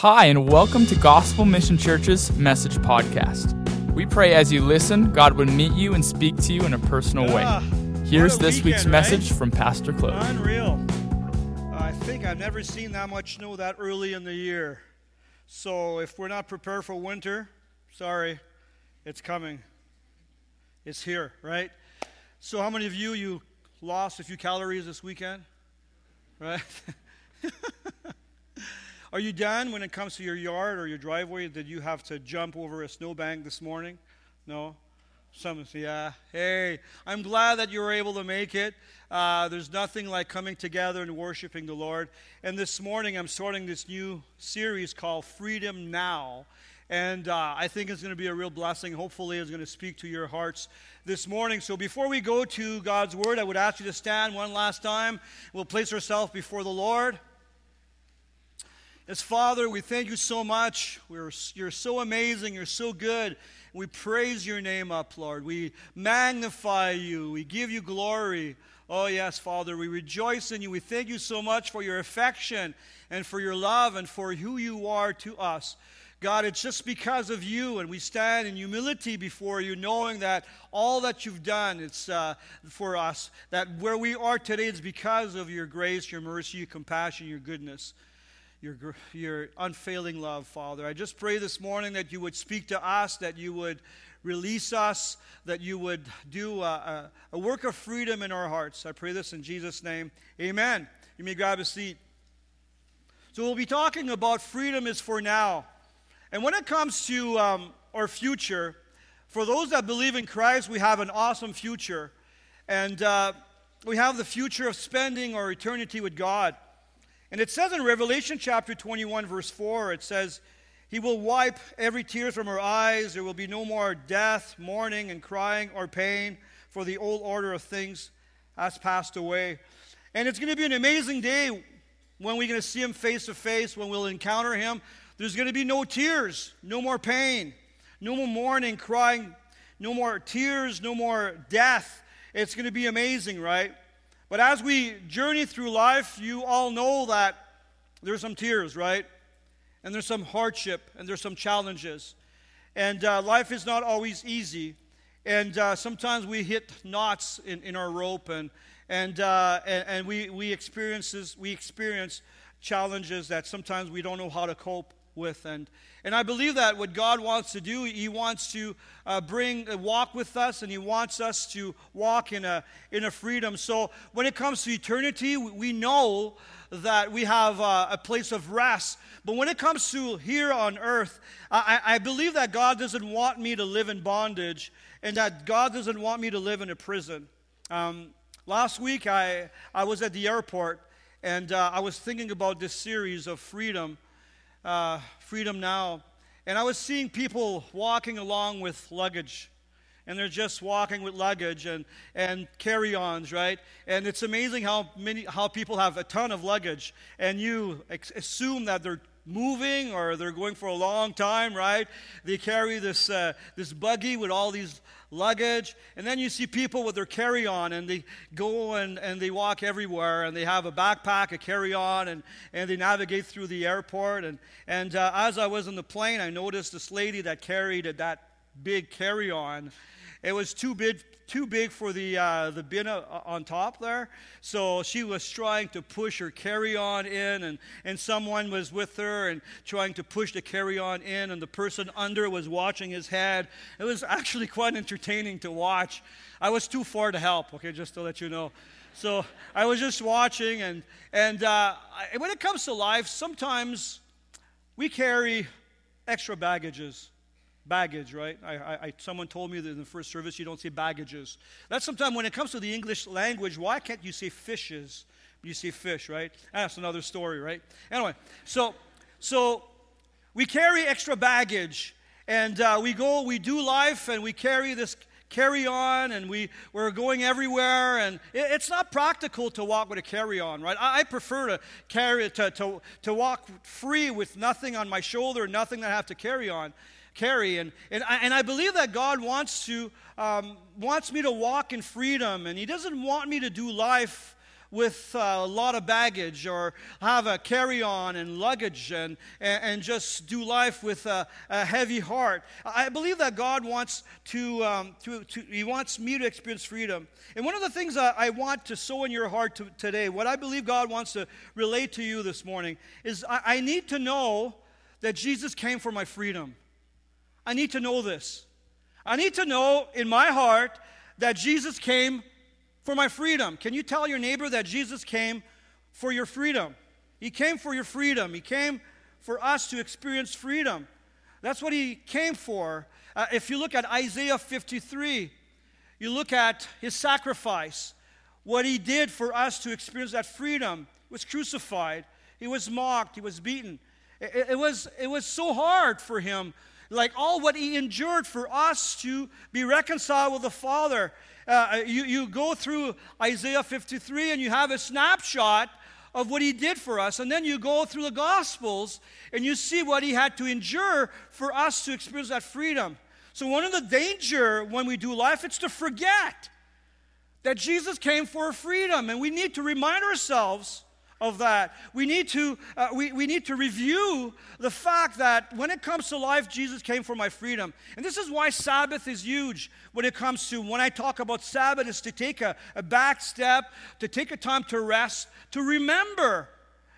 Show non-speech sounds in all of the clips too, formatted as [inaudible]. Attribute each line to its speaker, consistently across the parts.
Speaker 1: Hi, and welcome to Gospel Mission Church's Message Podcast. We pray as you listen, God would meet you and speak to you in a personal
Speaker 2: Ah,
Speaker 1: way. Here's
Speaker 2: what a
Speaker 1: this week's
Speaker 2: weekend,
Speaker 1: message from Pastor Claude.
Speaker 2: Unreal. I think I've never seen that much snow that early in the year. So if we're not prepared for winter, sorry, it's coming. It's here, right? So how many of you you lost a few calories this weekend? Right? [laughs] Are you done when it comes to your yard or your driveway? Did you have to jump over a snowbank this morning? No? Some yeah. Hey, I'm glad that you were able to make it. Uh, there's nothing like coming together and worshiping the Lord. And this morning, I'm starting this new series called Freedom Now. And uh, I think it's going to be a real blessing. Hopefully, it's going to speak to your hearts this morning. So, before we go to God's Word, I would ask you to stand one last time. We'll place ourselves before the Lord. As Father, we thank you so much. We're, you're so amazing. You're so good. We praise your name up, Lord. We magnify you. We give you glory. Oh, yes, Father, we rejoice in you. We thank you so much for your affection and for your love and for who you are to us. God, it's just because of you, and we stand in humility before you, knowing that all that you've done it's uh, for us, that where we are today is because of your grace, your mercy, your compassion, your goodness your, your unfailing love, Father. I just pray this morning that you would speak to us, that you would release us, that you would do a, a, a work of freedom in our hearts. I pray this in Jesus' name. Amen. You may grab a seat. So, we'll be talking about freedom is for now. And when it comes to um, our future, for those that believe in Christ, we have an awesome future. And uh, we have the future of spending our eternity with God. And it says in Revelation chapter 21, verse 4, it says, He will wipe every tear from our eyes. There will be no more death, mourning, and crying or pain, for the old order of things has passed away. And it's going to be an amazing day when we're going to see Him face to face, when we'll encounter Him. There's going to be no tears, no more pain, no more mourning, crying, no more tears, no more death. It's going to be amazing, right? But as we journey through life, you all know that there's some tears, right? And there's some hardship, and there's some challenges. And uh, life is not always easy. And uh, sometimes we hit knots in, in our rope, and, and, uh, and, and we, we, experiences, we experience challenges that sometimes we don't know how to cope with. And, and I believe that what God wants to do, He wants to uh, bring a walk with us, and He wants us to walk in a, in a freedom. So when it comes to eternity, we- know that we have uh, a place of rest. But when it comes to here on earth, I, I I believe that God doesn't want me to live in bondage, and that God doesn't want me to live in a prison. Um, last week, I, I was at the airport, and uh, I was thinking about this series of freedom uh, Freedom Now. And I was seeing people walking along with luggage. And they're just walking with luggage and, and carry ons, right? And it's amazing how, many, how people have a ton of luggage. And you ex- assume that they're moving or they're going for a long time, right? They carry this, uh, this buggy with all these luggage. And then you see people with their carry on and they go and, and they walk everywhere and they have a backpack, a carry on, and, and they navigate through the airport. And, and uh, as I was in the plane, I noticed this lady that carried that big carry on. It was too big, too big for the, uh, the bin uh, on top there. So she was trying to push her carry on in, and, and someone was with her and trying to push the carry on in, and the person under was watching his head. It was actually [laughs] quite entertaining to watch. I was too far to help, okay, just to let you know. So I was just watching, and, and uh, when it comes to life, sometimes we carry extra baggages baggage right? I, I, someone told me that in the first service you don't say baggages. That's sometimes when it comes to the english language why can't you say fishes? You say fish right? That's another story right? Anyway so so we carry extra baggage and uh, we go we do life and we carry this carry on and we, we're going everywhere and it, it's not practical to walk with a carry on right? I, I prefer to carry to, to, to walk free with nothing on my shoulder nothing that i have to carry on carry and, and, I, and I believe that god wants to um, wants me to walk in freedom and he doesn't want me to do life with uh, a lot of baggage or have a carry on and luggage and, and, just do life with a, a, heavy heart. I believe that God wants to, um, to, to, He wants me to experience freedom. And one of the things I, I want to sow in your heart to, today, what I believe God wants to relate to you this morning, is I, I need to know that Jesus came for my freedom. I need to know this. I need to know in my heart that Jesus came for my freedom. Can you tell your neighbor that Jesus came for your freedom? He came for your freedom. He came for us to experience freedom. That's what he came for. Uh, if you look at Isaiah 53, you look at his sacrifice, what he did for us to experience that freedom. He was crucified, he was mocked, he was beaten. It, it, was, it was so hard for him like all what he endured for us to be reconciled with the Father. Uh, you, you go through Isaiah 53 and you have a snapshot of what he did for us. And then you go through the Gospels and you see what he had to endure for us to experience that freedom. So, one of the danger when we do life, it's to forget that Jesus came for freedom. And we need to remind ourselves of that. We need to, uh, we, we need to review the fact that when it comes to life, Jesus came for my freedom. And this is why Sabbath is huge when it comes to, when I talk about Sabbath, is to take a, a back step, to take a time to rest, to remember,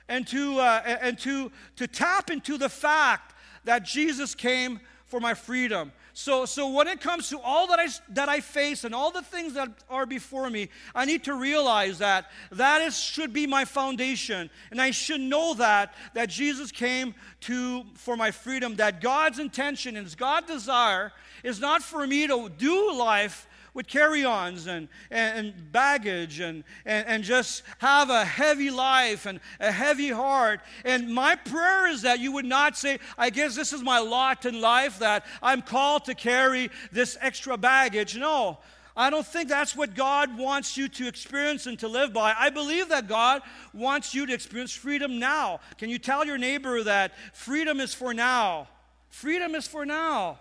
Speaker 2: and to, uh, and to, to tap into the fact that Jesus came for my freedom. So, so when it comes to all that I, that I face and all the things that are before me, I need to realize that that is, should be my foundation. And I should know that, that Jesus came to, for my freedom, that God's intention and God's desire is not for me to do life with carry ons and, and, baggage and, and, and just have a heavy life and a heavy heart. And my prayer is that you would not say, I guess this is my lot in life, that I'm called to carry this extra baggage. No. I don't think that's what God wants you to experience and to live by. I believe that God wants you to experience freedom now. Can you tell your neighbor that freedom is for now? Freedom is for now.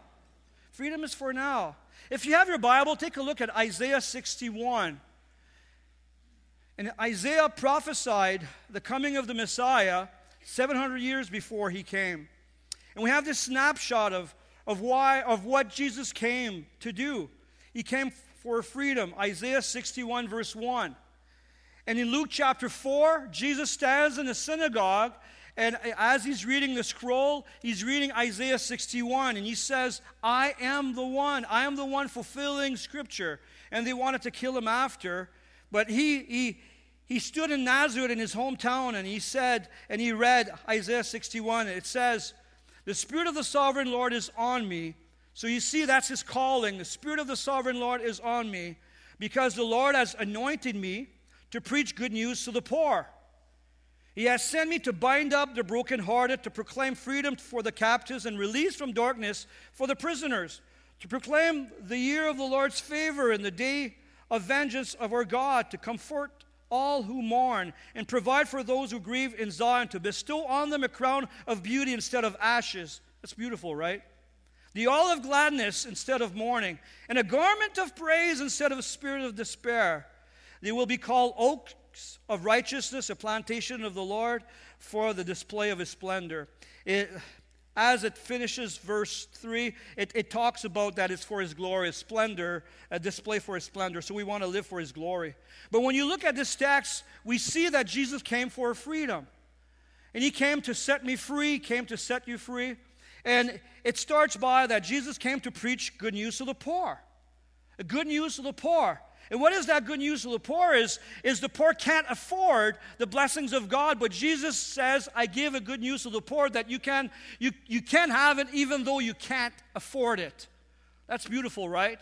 Speaker 2: Freedom is for now. If you have your Bible, take a look at Isaiah 61. And Isaiah prophesied the coming of the Messiah 700 years before he came. And we have this snapshot of, of, why, of what Jesus came to do. He came for freedom. Isaiah 61, verse 1. And in Luke chapter 4, Jesus stands in the synagogue and as he's reading the scroll, he's reading Isaiah 61, and he says, I am the one. I am the one fulfilling scripture. And they wanted to kill him after. But he, he, he stood in Nazareth in his hometown, and he said, and he read Isaiah 61. It says, The Spirit of the sovereign Lord is on me. So you see, that's his calling. The Spirit of the sovereign Lord is on me because the Lord has anointed me to preach good news to the poor. He has sent me to bind up the brokenhearted, to proclaim freedom for the captives and release from darkness for the prisoners, to proclaim the year of the Lord's favor and the day of vengeance of our God, to comfort all who mourn and provide for those who grieve in Zion, to bestow on them a crown of beauty instead of ashes. That's beautiful, right? The oil of gladness instead of mourning, and a garment of praise instead of a spirit of despair. They will be called oak of righteousness, a plantation of the Lord for the display of his splendor. It, as it finishes verse 3, it, it talks about that it's for his glory, his splendor, a display for his splendor. So we want to live for his glory. But when you look at this text, we see that Jesus came for freedom. And he came to set me free, came to set you free. And it starts by that Jesus came to preach good news to the poor. Good news to the poor. And what is that good news to the poor is, is the poor can't afford the blessings of God, but Jesus says, I give a good news to the poor that you can, you, you can have it even though you can't afford it. That's beautiful, right?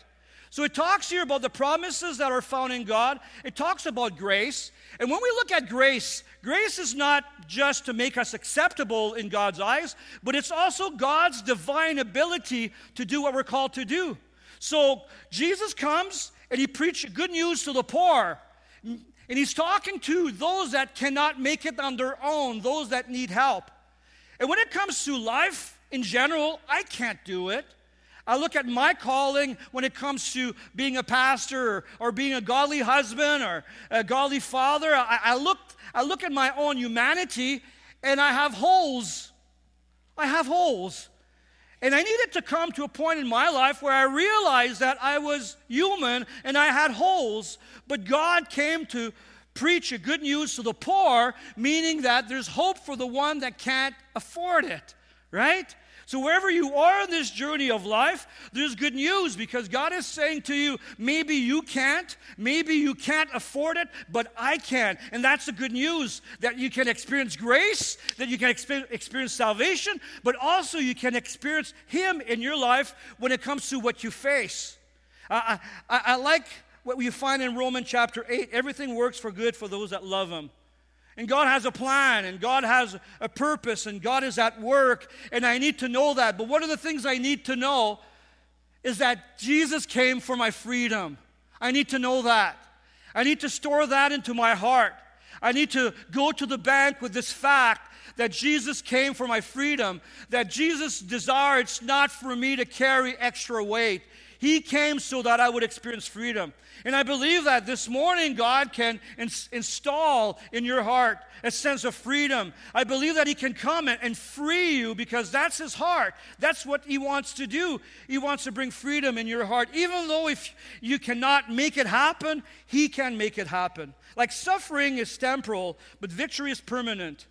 Speaker 2: So it talks here about the promises that are found in God. It talks about grace. And when we look at grace, grace is not just to make us acceptable in God's eyes, but it's also God's divine ability to do what we're called to do. So Jesus comes and he preached good news to the poor. And he's talking to those that cannot make it on their own, those that need help. And when it comes to life in general, I can't do it. I look at my calling when it comes to being a pastor or, or being a godly husband or a godly father. I, I, look, I look at my own humanity and I have holes. I have holes. And I needed to come to a point in my life where I realized that I was human and I had holes. But God came to preach a good news to the poor, meaning that there's hope for the one that can't afford it, right? So, wherever you are in this journey of life, there's good news because God is saying to you, maybe you can't, maybe you can't afford it, but I can. And that's the good news that you can experience grace, that you can experience salvation, but also you can experience Him in your life when it comes to what you face. I, I, I like what we find in Romans chapter 8 everything works for good for those that love Him. And God has a plan, and God has a purpose, and God is at work, and I need to know that. But one of the things I need to know is that Jesus came for my freedom. I need to know that. I need to store that into my heart. I need to go to the bank with this fact that Jesus came for my freedom, that Jesus' desire it's not for me to carry extra weight. He came so that I would experience freedom. And I believe that this morning God can ins- install in your heart a sense of freedom. I believe that He can come and, and free you because that's His heart. That's what He wants to do. He wants to bring freedom in your heart. Even though if you cannot make it happen, He can make it happen. Like suffering is temporal, but victory is permanent.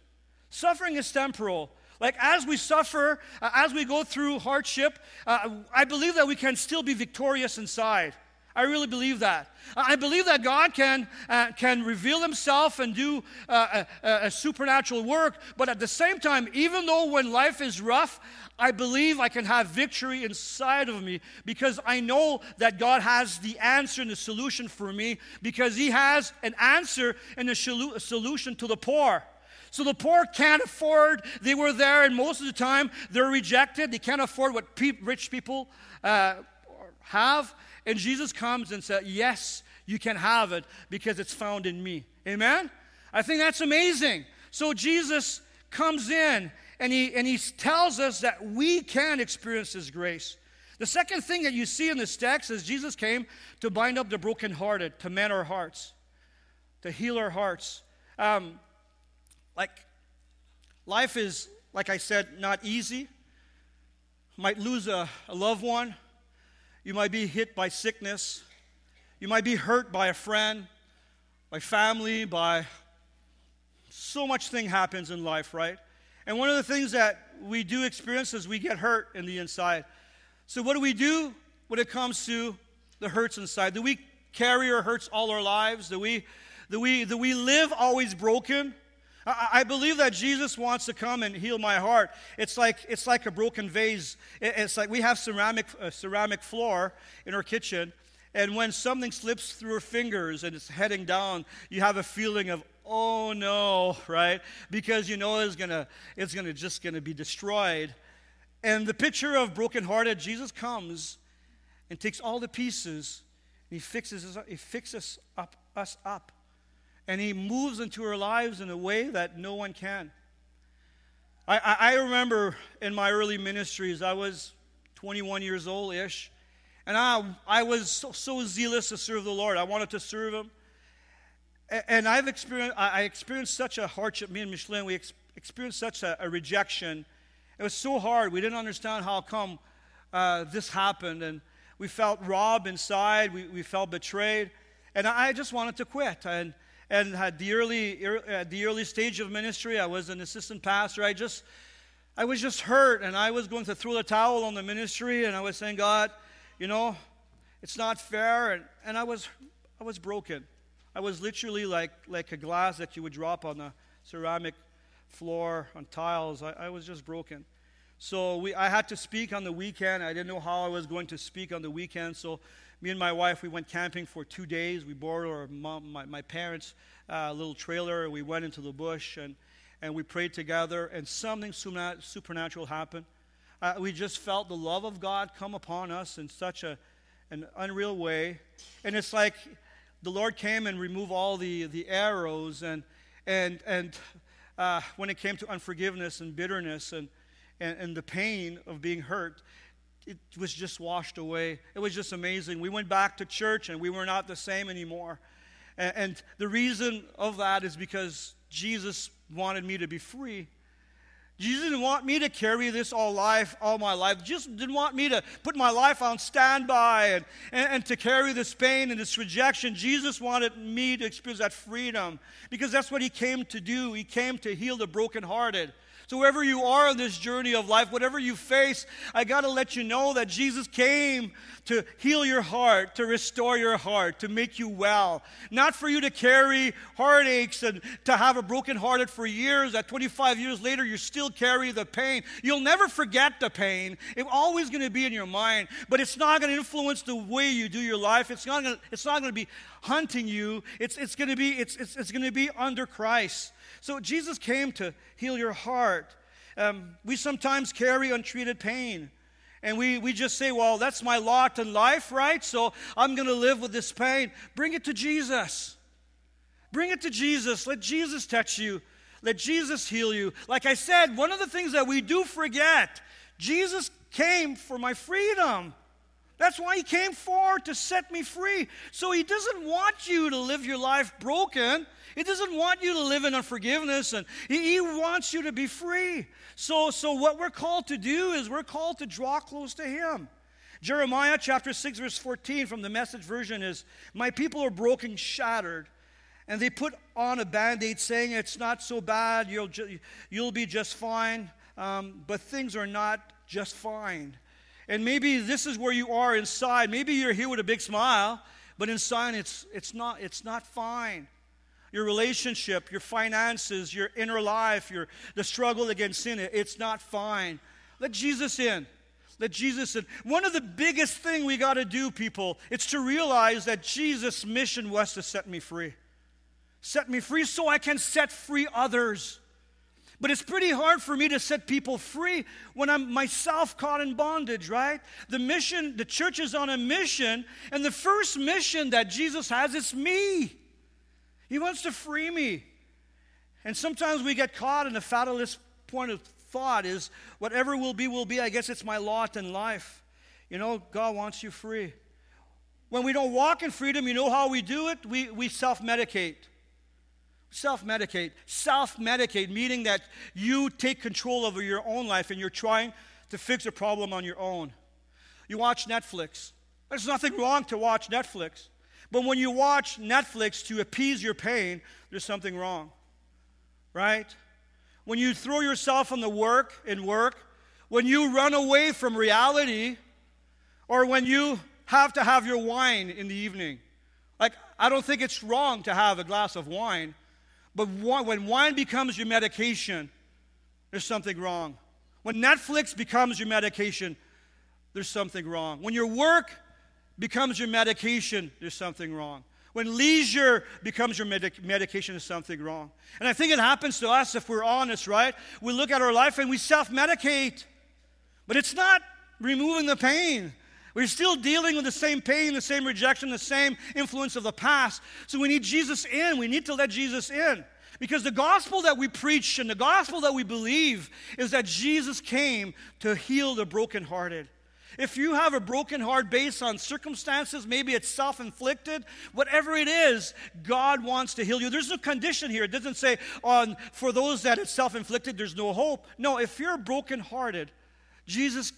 Speaker 2: Suffering is temporal. Like as we suffer, uh, as we go through hardship, uh, I believe that we can still be victorious inside. I really believe that. I believe that God can, uh, can reveal Himself and do uh, a, a, supernatural work, but at the same time, even though when life is rough, I believe I can have victory inside of me because I know that God has the answer and the solution for me because He has an answer and a solution to the poor. So the poor can't afford, they were there, and most of the time they're rejected. They can't afford what pe- rich people uh, have. And Jesus comes and says, Yes, you can have it because it's found in me. Amen? I think that's amazing. So Jesus comes in and he, and he tells us that we can experience his grace. The second thing that you see in this text is Jesus came to bind up the brokenhearted, to mend our hearts, to heal our hearts. Um, like, life is, like I said, not easy. might lose a, a loved one. You might be hit by sickness. You might be hurt by a friend, by family, by so much thing happens in life, right? And one of the things that we do experience is we get hurt in the inside. So what do we do when it comes to the hurts inside? Do we carry our hurts all our lives? Do we do we do we live always broken? I, believe that Jesus wants to come and heal my heart. It's like, it's like a broken vase. it's like we have ceramic, uh, ceramic floor in our kitchen, and when something slips through our fingers and it's heading down, you have a feeling of, oh no, right? Because you know it's gonna, it's gonna just gonna be destroyed. And the picture of brokenhearted, Jesus comes and takes all the pieces and he fixes, he fixes up, us up and He moves into our lives in a way that no one can. I, I, remember in my early ministries, I was 21 years old ish, and I, I was so, so, zealous to serve the Lord. I wanted to serve Him. And I've experienced, I experienced such a hardship. Me and Micheline, we ex- experienced such a, a, rejection. It was so hard. We didn't understand how come uh, this happened. And we felt robbed inside. We, we felt betrayed. And I just wanted to quit. And and at the early, at uh, the early stage of ministry, I was an assistant pastor. I just, I was just hurt, and I was going to throw the towel on the ministry, and I was saying, God, you know, it's not fair, and, and I was, I was broken. I was literally like, like a glass that you would drop on a ceramic floor on tiles. I, I was just broken. So we, I had to speak on the weekend. I didn't know how I was going to speak on the weekend. So me and my wife, we went camping for two days. We borrowed our mom, my, my parents' uh, little trailer. We went into the bush and, and we prayed together, and something supernatural happened. Uh, we just felt the love of God come upon us in such a, an unreal way. And it's like the Lord came and removed all the, the arrows, and, and, and uh, when it came to unforgiveness and bitterness and, and, and the pain of being hurt, it was just washed away. It was just amazing. We went back to church and we were not the same anymore. And, and the reason of that is because Jesus wanted me to be free. Jesus didn't want me to carry this all life, all my life. Just didn't want me to put my life on standby and, and, and, to carry this pain and this rejection. Jesus wanted me to experience that freedom because that's what he came to do. He came to heal the brokenhearted. So, wherever you are on this journey of life, whatever you face, I got to let you know that Jesus came to heal your heart, to restore your heart, to make you well. Not for you to carry heartaches and to have a broken hearted for years, that 25 years later you still carry the pain. You'll never forget the pain. It's always going to be in your mind, but it's not going to influence the way you do your life. It's not going to, it's not going to be hunting you. It's, it's going to be, it's, it's, it's going to be under Christ. So Jesus came to heal your heart. Um, we sometimes carry untreated pain. And we, we just say, well, that's my lot in life, right? So I'm going to live with this pain. Bring it to Jesus. Bring it to Jesus. Let Jesus touch you. Let Jesus heal you. Like I said, one of the things that we do forget Jesus came for my freedom. That's why he came forward to set me free. So he doesn't want you to live your life broken. He doesn't want you to live in unforgiveness, and he, he wants you to be free. So, so what we're called to do is we're called to draw close to him. Jeremiah chapter 6, verse 14 from the message version is My people are broken, shattered, and they put on a band aid saying, It's not so bad, you'll, ju- you'll be just fine. Um, but things are not just fine. And maybe this is where you are inside. Maybe you're here with a big smile, but inside it's, it's, not, it's not fine your relationship, your finances, your inner life, your the struggle against sin, it's not fine. Let Jesus in. Let Jesus in. One of the biggest thing we got to do, people, it's to realize that Jesus' mission was to set me free. Set me free so I can set free others. But it's pretty hard for me to set people free when I'm myself caught in bondage, right? The mission, the church is on a mission, and the first mission that Jesus has is me. He wants to free me. And sometimes we get caught in a fatalist point of thought is whatever will be, will be. I guess it's my lot in life. You know, God wants you free. When we don't walk in freedom, you know how we do it? We, we self medicate. Self medicate. Self medicate, meaning that you take control over your own life and you're trying to fix a problem on your own. You watch Netflix. There's nothing wrong to watch Netflix. But when you watch Netflix to appease your pain, there's something wrong. Right? When you throw yourself on the work in work, when you run away from reality, or when you have to have your wine in the evening. Like, I don't think it's wrong to have a glass of wine, but when wine becomes your medication, there's something wrong. When Netflix becomes your medication, there's something wrong. When your work becomes your medication, there's something wrong. When leisure becomes your medic- medication, there's something wrong. And I think it happens to us if we're honest, right? We look at our life and we self medicate, but it's not removing the pain. We're still dealing with the same pain, the same rejection, the same influence of the past. So we need Jesus in. We need to let Jesus in. Because the gospel that we preach and the gospel that we believe is that Jesus came to heal the brokenhearted. If you have a broken heart based on circumstances, maybe it's self inflicted, whatever it is, God wants to heal you. There's no condition here. It doesn't say, on, for those that it's self inflicted, there's no hope. No, if you're brokenhearted, Jesus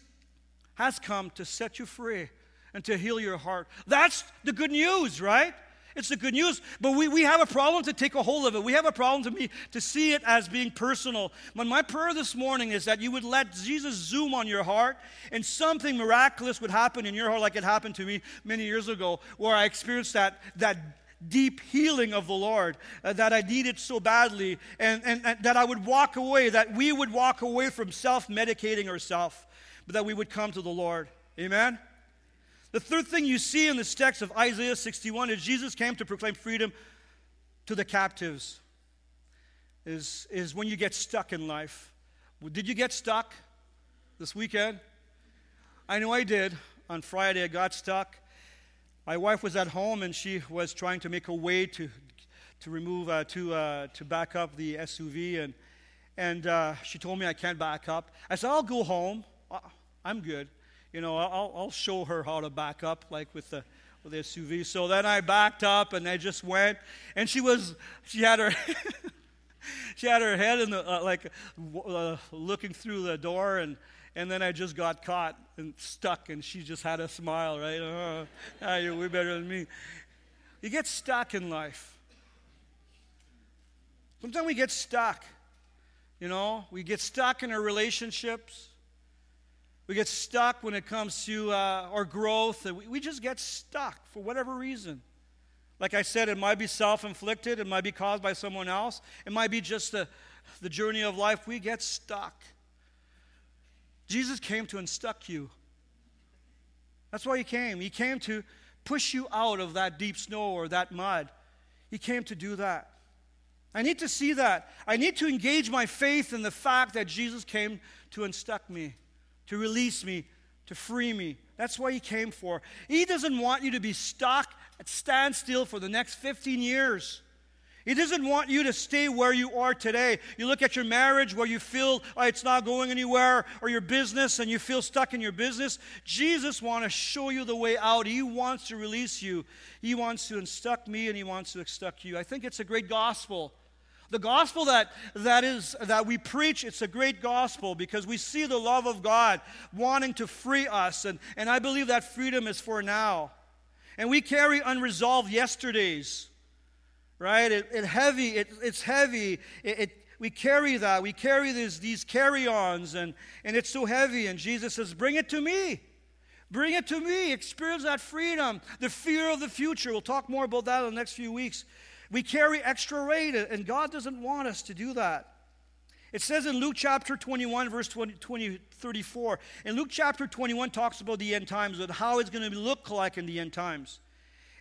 Speaker 2: has come to set you free and to heal your heart. That's the good news, right? It's the good news, but we, we have a problem to take a hold of it. We have a problem to, me, to see it as being personal. But my prayer this morning is that you would let Jesus zoom on your heart and something miraculous would happen in your heart, like it happened to me many years ago, where I experienced that, that deep healing of the Lord uh, that I needed so badly, and, and, and that I would walk away, that we would walk away from self medicating ourselves, but that we would come to the Lord. Amen? The third thing you see in this text of Isaiah 61 is Jesus came to proclaim freedom to the captives. Is, is when you get stuck in life. Did you get stuck this weekend? I know I did. On Friday, I got stuck. My wife was at home and she was trying to make a way to, to remove, uh, to, uh, to back up the SUV. And, and uh, she told me I can't back up. I said, I'll go home. I'm good. you know, I'll, I'll show her how to back up, like with the with the SUV. So then I backed up and I just went, and she was, she had her. [laughs] she had her head in the uh, like uh, looking through the door and and then I just got caught and stuck, and she just had a smile, right? Oh, ah, you're way better than me. You get stuck in life. Sometimes we get stuck. You know, we get stuck in our relationships. We get stuck when it comes to uh, our growth. We, we just get stuck for whatever reason. Like I said, it might be self inflicted, it might be caused by someone else, it might be just the, the journey of life. We get stuck. Jesus came to unstuck you. That's why he came. He came to push you out of that deep snow or that mud. He came to do that. I need to see that. I need to engage my faith in the fact that Jesus came to unstuck me, to release me, to free me. That's what he came for. He doesn't want you to be stuck at standstill for the next 15 years. He doesn't want you to stay where you are today. You look at your marriage where you feel oh, it's not going anywhere, or your business and you feel stuck in your business. Jesus wants to show you the way out. He wants to release you. He wants to unstuck me and he wants to unstuck you. I think it's a great gospel. The gospel that, that, is, that we preach, it's a great gospel because we see the love of God wanting to free us. And, and I believe that freedom is for now. And we carry unresolved yesterdays, right? It, it heavy, it, it's heavy. It, it, we carry that. We carry these, these carry ons, and, and it's so heavy. And Jesus says, Bring it to me. Bring it to me. Experience that freedom, the fear of the future. We'll talk more about that in the next few weeks. We carry extra weight, and God doesn't want us to do that. It says in Luke chapter 21, verse 20, 20 34, and Luke chapter 21 talks about the end times and how it's going to look like in the end times.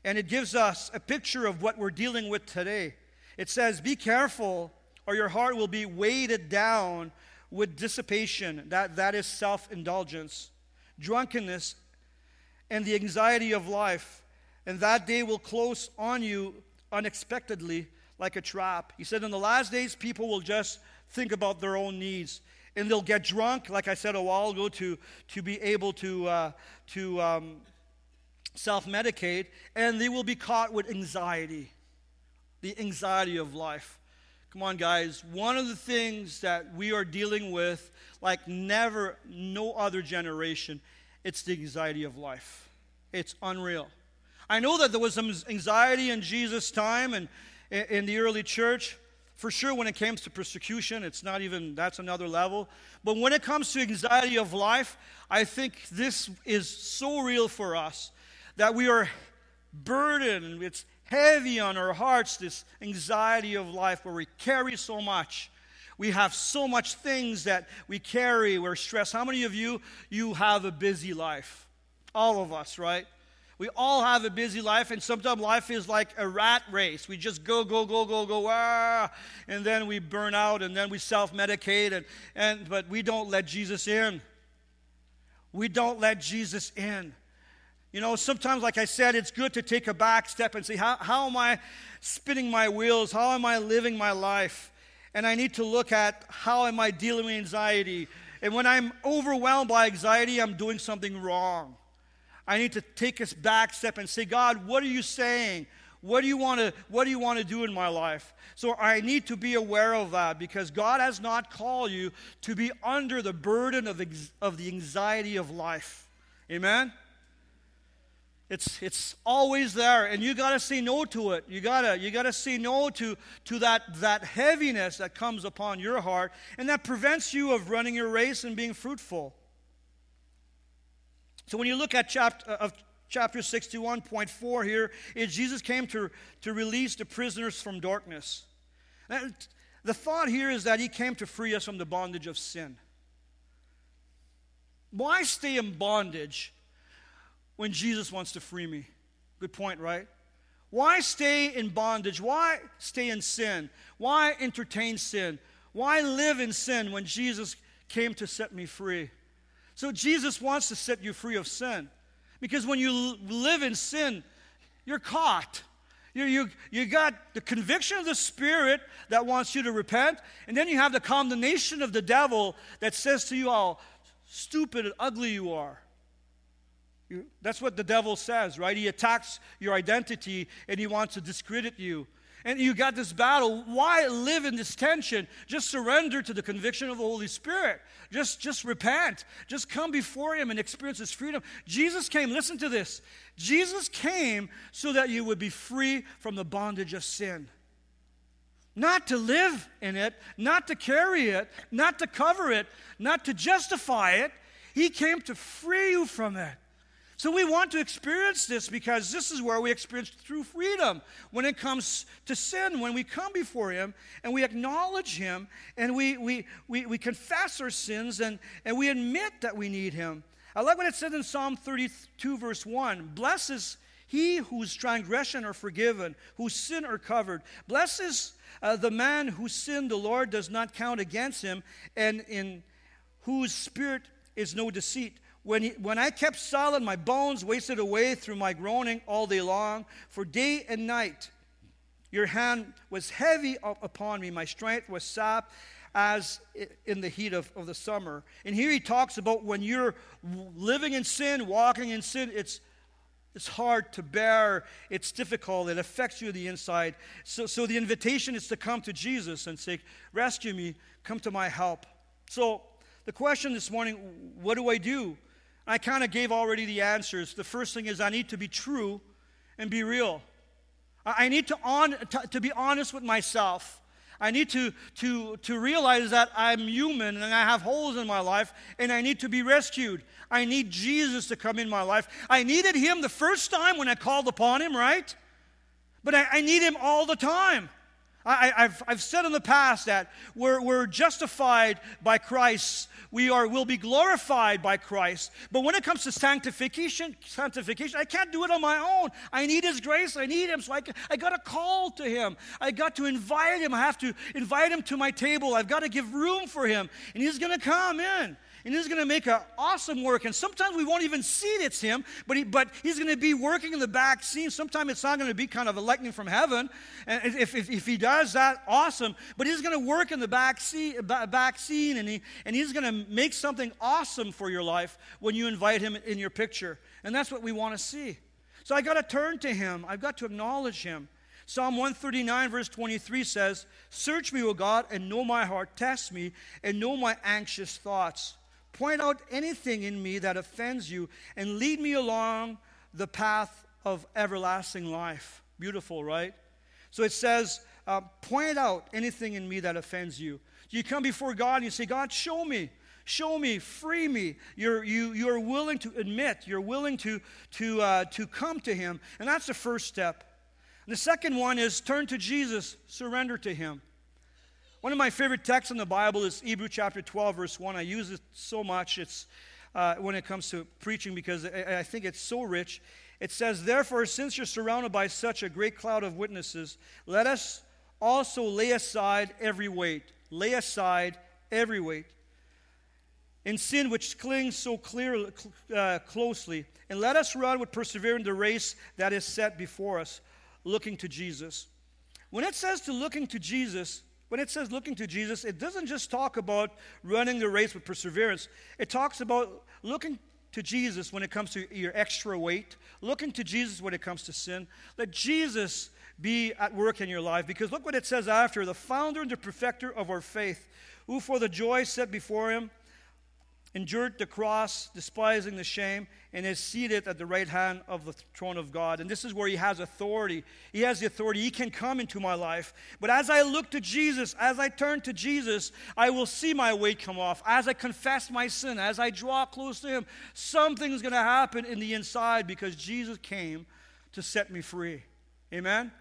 Speaker 2: And it gives us a picture of what we're dealing with today. It says, Be careful, or your heart will be weighted down with dissipation. That, that is self indulgence, drunkenness, and the anxiety of life. And that day will close on you unexpectedly like a trap. He said, In the last days, people will just think about their own needs. And they'll get drunk, like I said a while ago, to, to be able to, uh, to um, self medicate. And they will be caught with anxiety, the anxiety of life. Come on, guys. One of the things that we are dealing with, like never, no other generation, it's the anxiety of life. It's unreal. I know that there was some anxiety in Jesus' time and in the early church. For sure, when it comes to persecution, it's not even, that's another level. But when it comes to anxiety of life, I think this is so real for us that we are burdened. It's heavy on our hearts, this anxiety of life where we carry so much. We have so much things that we carry. We're stressed. How many of you, you have a busy life? All of us, right? We all have a busy life, and sometimes life is like a rat race. We just go, go, go, go, go, ah, and then we burn out, and then we self medicate, and, and, but we don't let Jesus in. We don't let Jesus in. You know, sometimes, like I said, it's good to take a back step and say, how, how am I spinning my wheels? How am I living my life? And I need to look at how am I dealing with anxiety. And when I'm overwhelmed by anxiety, I'm doing something wrong. I need to take a back step and say, God, what are you saying? What do you want to what do you want to do in my life? So I need to be aware of that because God has not called you to be under the burden of, of the anxiety of life. Amen. It's, it's always there, and you got to say no to it. You got to you gotta say no to, to that, that heaviness that comes upon your heart, and that prevents you of running your race and being fruitful. So when you look at chapter, uh, of chapter 61.4 here, Jesus came to, to release the prisoners from darkness. And the thought here is that he came to free us from the bondage of sin. Why stay in bondage when Jesus wants to free me? Good point, right? Why stay in bondage? Why stay in sin? Why entertain sin? Why live in sin when Jesus came to set me free? So Jesus wants to set you free of sin. Because when you live in sin, you're caught. You, you, you got the conviction of the Spirit that wants you to repent, and then you have the condemnation of the devil that says to you how stupid and ugly you are. You, that's what the devil says, right? He attacks your identity and he wants to discredit you. And you got this battle. Why live in this tension? Just surrender to the conviction of the Holy Spirit. Just, just repent. Just come before Him and experience His freedom. Jesus came, listen to this. Jesus came so that you would be free from the bondage of sin. Not to live in it, not to carry it, not to cover it, not to justify it. He came to free you from it. So we want to experience this because this is where we experience true freedom when it comes to sin, when we come before Him and we acknowledge Him and we, we, we, we confess our sins and, and we admit that we need Him. I like what it says in Psalm 32, verse 1 Blesses he whose transgression are forgiven, whose sin are covered. Blesses uh, the man whose sin the Lord does not count against him, and in whose spirit is no deceit. When, he, when I kept silent, my bones wasted away through my groaning all day long. For day and night your hand was heavy upon me. My strength was sapped as in the heat of, of the summer. And here he talks about when you're living in sin, walking in sin, it's, it's hard to bear, it's difficult, it affects you the inside. So, so the invitation is to come to Jesus and say, Rescue me, come to my help. So the question this morning what do I do? I kind of gave already the answers. The first thing is I need to be true and be real. I need to, on, to, to be honest with myself. I need to, to, to realize that I'm human and I have holes in my life and I need to be rescued. I need Jesus to come in my life. I needed him the first time when I called upon him, right? But I, I need him all the time. I, have I've said in the past that we're, we're justified by Christ. We are, will be glorified by Christ. But when it comes to sanctification, sanctification, I can't do it on my own. I need His grace. I need Him. So I, I got to call to Him. I got to invite Him. I have to invite Him to my table. I've got to give room for Him. And He's going to come in and he's going to make an awesome work. And sometimes we won't even see it, it's him, but, he, but he's going to be working in the back scene. Sometimes it's not going to be kind of a lightning from heaven. And if, if, if he does that, awesome. But he's going to work in the back, scene, back scene and, he, and he's going to make something awesome for your life when you invite him in your picture. And that's what we want to see. So I got to turn to him, I've got to acknowledge him. Psalm 139, verse 23 says, Search me, O God, and know my heart. Test me, and know my anxious thoughts. Point out anything in me that offends you and lead me along the path of everlasting life. Beautiful, right? So it says, uh, point out anything in me that offends you. You come before God and you say, God, show me. Show me, free me. You're, you, you're willing to admit, you're willing to, to, uh, to come to Him. And that's the first step. And the second one is turn to Jesus, surrender to Him. One of my favorite texts in the Bible is Hebrew chapter 12, verse 1. I use it so much it's, uh, when it comes to preaching because I, I think it's so rich. It says, Therefore, since you're surrounded by such a great cloud of witnesses, let us also lay aside every weight. Lay aside every weight. In sin which clings so clearly, uh, closely, and let us run with perseverance the race that is set before us, looking to Jesus. When it says to looking to Jesus, when it says looking to Jesus, it doesn't just talk about running the race with perseverance. It talks about looking to Jesus when it comes to your extra weight, looking to Jesus when it comes to sin. Let Jesus be at work in your life because look what it says after the founder and the perfecter of our faith, who for the joy set before him endured the cross, despising the shame, and is seated at the right hand of the throne of God. And this is where he has authority. He has the authority. He can come into my life. But as I look to Jesus, as I turn to Jesus, I will see my weight come off. As I confess my sin, as I draw close to him, something's going to happen in the inside because Jesus came to set me free. Amen.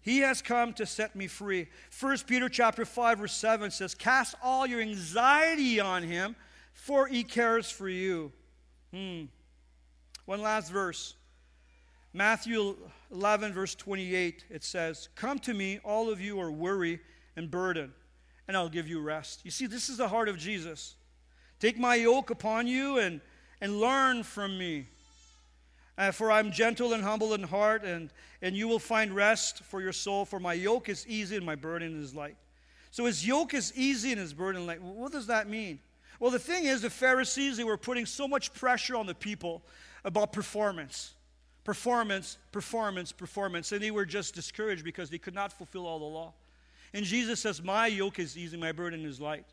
Speaker 2: He has come to set me free. 1 Peter chapter 5 verse 7 says, "Cast all your anxiety on him." For he cares for you. Hmm. One last verse. Matthew 11, verse 28, it says, Come to me, all of you are weary and burdened, and I'll give you rest. You see, this is the heart of Jesus. Take my yoke upon you and, and learn from me. Uh, for I'm gentle and humble in heart, and, and you will find rest for your soul. For my yoke is easy and my burden is light. So his yoke is easy and his burden light. What does that mean? Well, the thing is, the Pharisees, they were putting so much pressure on the people. about performance. Performance, performance, performance. And they were just discouraged because they could not fulfill all the law. And Jesus says, My yoke is easy, my burden is light.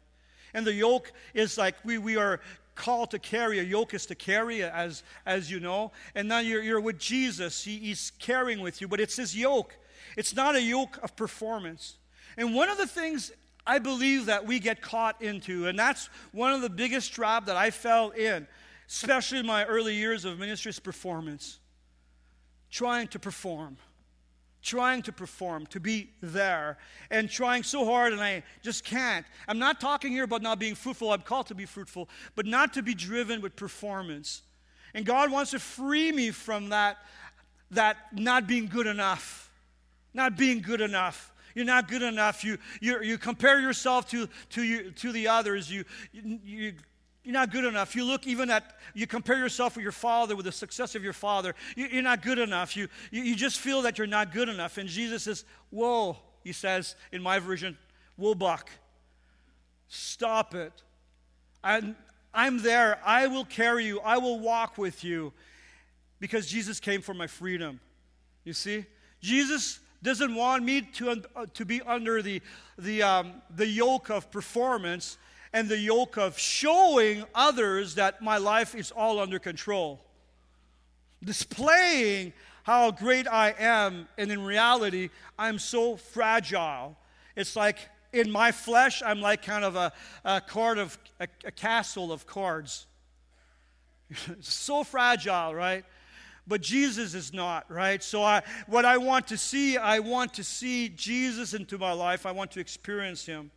Speaker 2: And the yoke is like we, we are called to carry. A yoke is to carry, as, as you know. And now you're, you're with Jesus. He, he's carrying with you, but it's his yoke. It's not a yoke of performance. And one of the things I believe that we get caught into, and that's one of the biggest trap that I fell in, especially in my early years of ministry's performance, trying to perform trying to perform, to be there, and trying so hard, and I just can't. I'm not talking here about not being fruitful. I'm called to be fruitful, but not to be driven with performance. And God wants to free me from that, that not being good enough. Not being good enough. You're not good enough. You, you, you compare yourself to, to, you, to the others. You, you, you're not good enough. You look even at, you compare yourself with your father, with the success of your father. You're not good enough. You, you just feel that you're not good enough. And Jesus says, Whoa, he says in my version, Whoa, Buck, stop it. I'm, I'm there. I will carry you. I will walk with you because Jesus came for my freedom. You see? Jesus doesn't want me to, uh, to be under the, the, um, the yoke of performance and the yoke of showing others that my life is all under control. Displaying how great I am, and in reality, I'm so fragile. It's like in my flesh, I'm like kind of a, a card of a, a castle of cards. [laughs] so fragile, right? But Jesus is not, right? So I what I want to see, I want to see Jesus into my life. I want to experience him.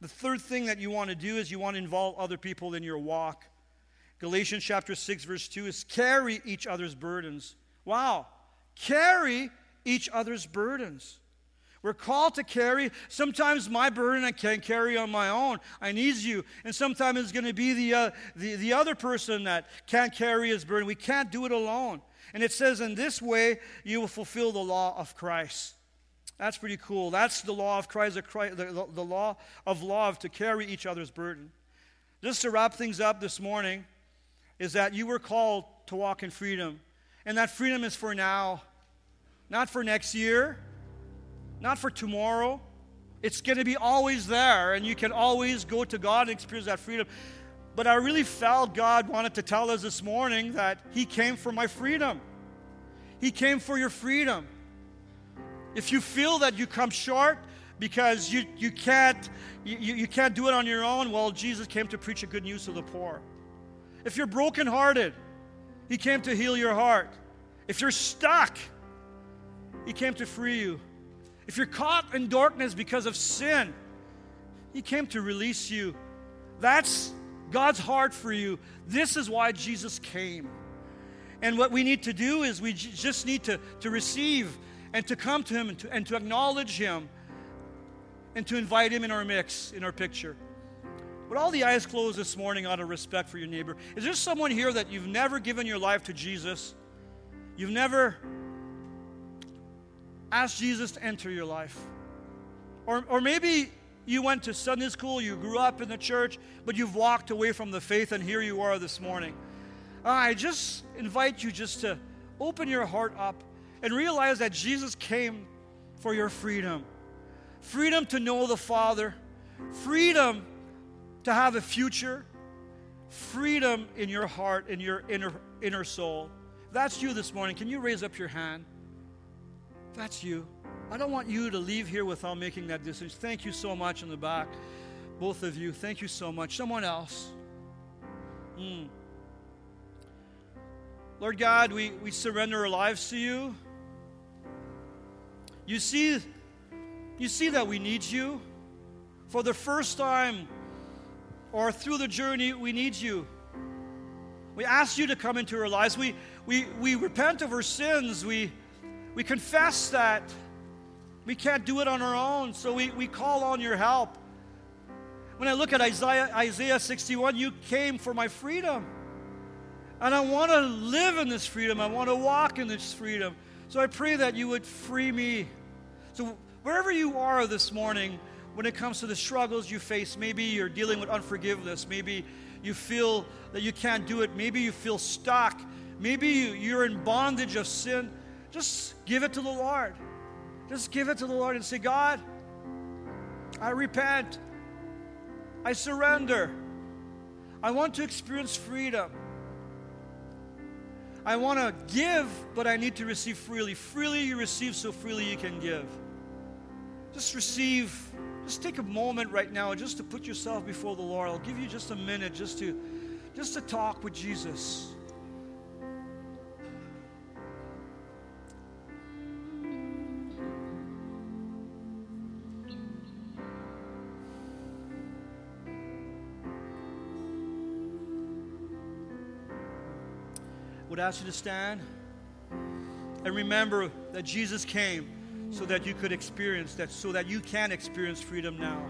Speaker 2: The third thing that you want to do is you want to involve other people in your walk. Galatians chapter 6, verse 2 is carry each other's burdens. Wow. Carry each other's burdens. We're called to carry. Sometimes my burden I can't carry on my own. I need you. And sometimes it's going to be the, uh, the, the other person that can't carry his burden. We can't do it alone. And it says, in this way, you will fulfill the law of Christ. That's pretty cool. That's the law of Christ, the, the law of love to carry each other's burden. Just to wrap things up this morning, is that you were called to walk in freedom. And that freedom is for now, not for next year, not for tomorrow. It's going to be always there, and you can always go to God and experience that freedom. But I really felt God wanted to tell us this morning that He came for my freedom. He came for your freedom. If you feel that you come short because you, you, can't, you, you can't do it on your own, well, Jesus came to preach a good news to the poor. If you're brokenhearted, He came to heal your heart. If you're stuck, He came to free you. If you're caught in darkness because of sin, He came to release you. That's God's heart for you. This is why Jesus came. And what we need to do is we just need to, to receive and to come to Him and to, and to acknowledge Him and to invite Him in our mix, in our picture. With all the eyes closed this morning out of respect for your neighbor, is there someone here that you've never given your life to Jesus? You've never asked Jesus to enter your life? Or, or maybe you went to Sunday school, you grew up in the church, but you've walked away from the faith, and here you are this morning. I just invite you just to open your heart up and realize that Jesus came for your freedom freedom to know the Father, freedom to have a future, freedom in your heart, in your inner, inner soul. That's you this morning. Can you raise up your hand? That's you. I don't want you to leave here without making that decision. Thank you so much in the back, both of you. Thank you so much. Someone else. Mm. Lord God, we, we surrender our lives to you. You see, you see that we need you. For the first time or through the journey, we need you. We ask you to come into our lives. We, we, we repent of our sins. We, we confess that we can't do it on our own, so we, we call on your help. When I look at Isaiah, Isaiah 61, you came for my freedom. And I want to live in this freedom. I want to walk in this freedom. So I pray that you would free me. So wherever you are this morning, when it comes to the struggles you face, maybe you're dealing with unforgiveness, maybe you feel that you can't do it. Maybe you feel stuck. Maybe you, you're in bondage of sin. Just give it to the Lord. Just give it to the Lord and say, God, I repent. I surrender. I want to experience freedom. I want to give, but I need to receive freely. Freely you receive, so freely you can give. Just receive. Just take a moment right now just to put yourself before the Lord. I'll give you just a minute just to just to talk with Jesus. Would ask you to stand and remember that Jesus came so that you could experience that, so that you can experience freedom now.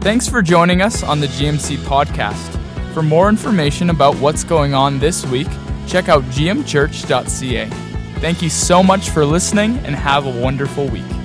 Speaker 1: Thanks for joining us on the GMC podcast. For more information about what's going on this week, check out gmchurch.ca. Thank you so much for listening and have a wonderful week.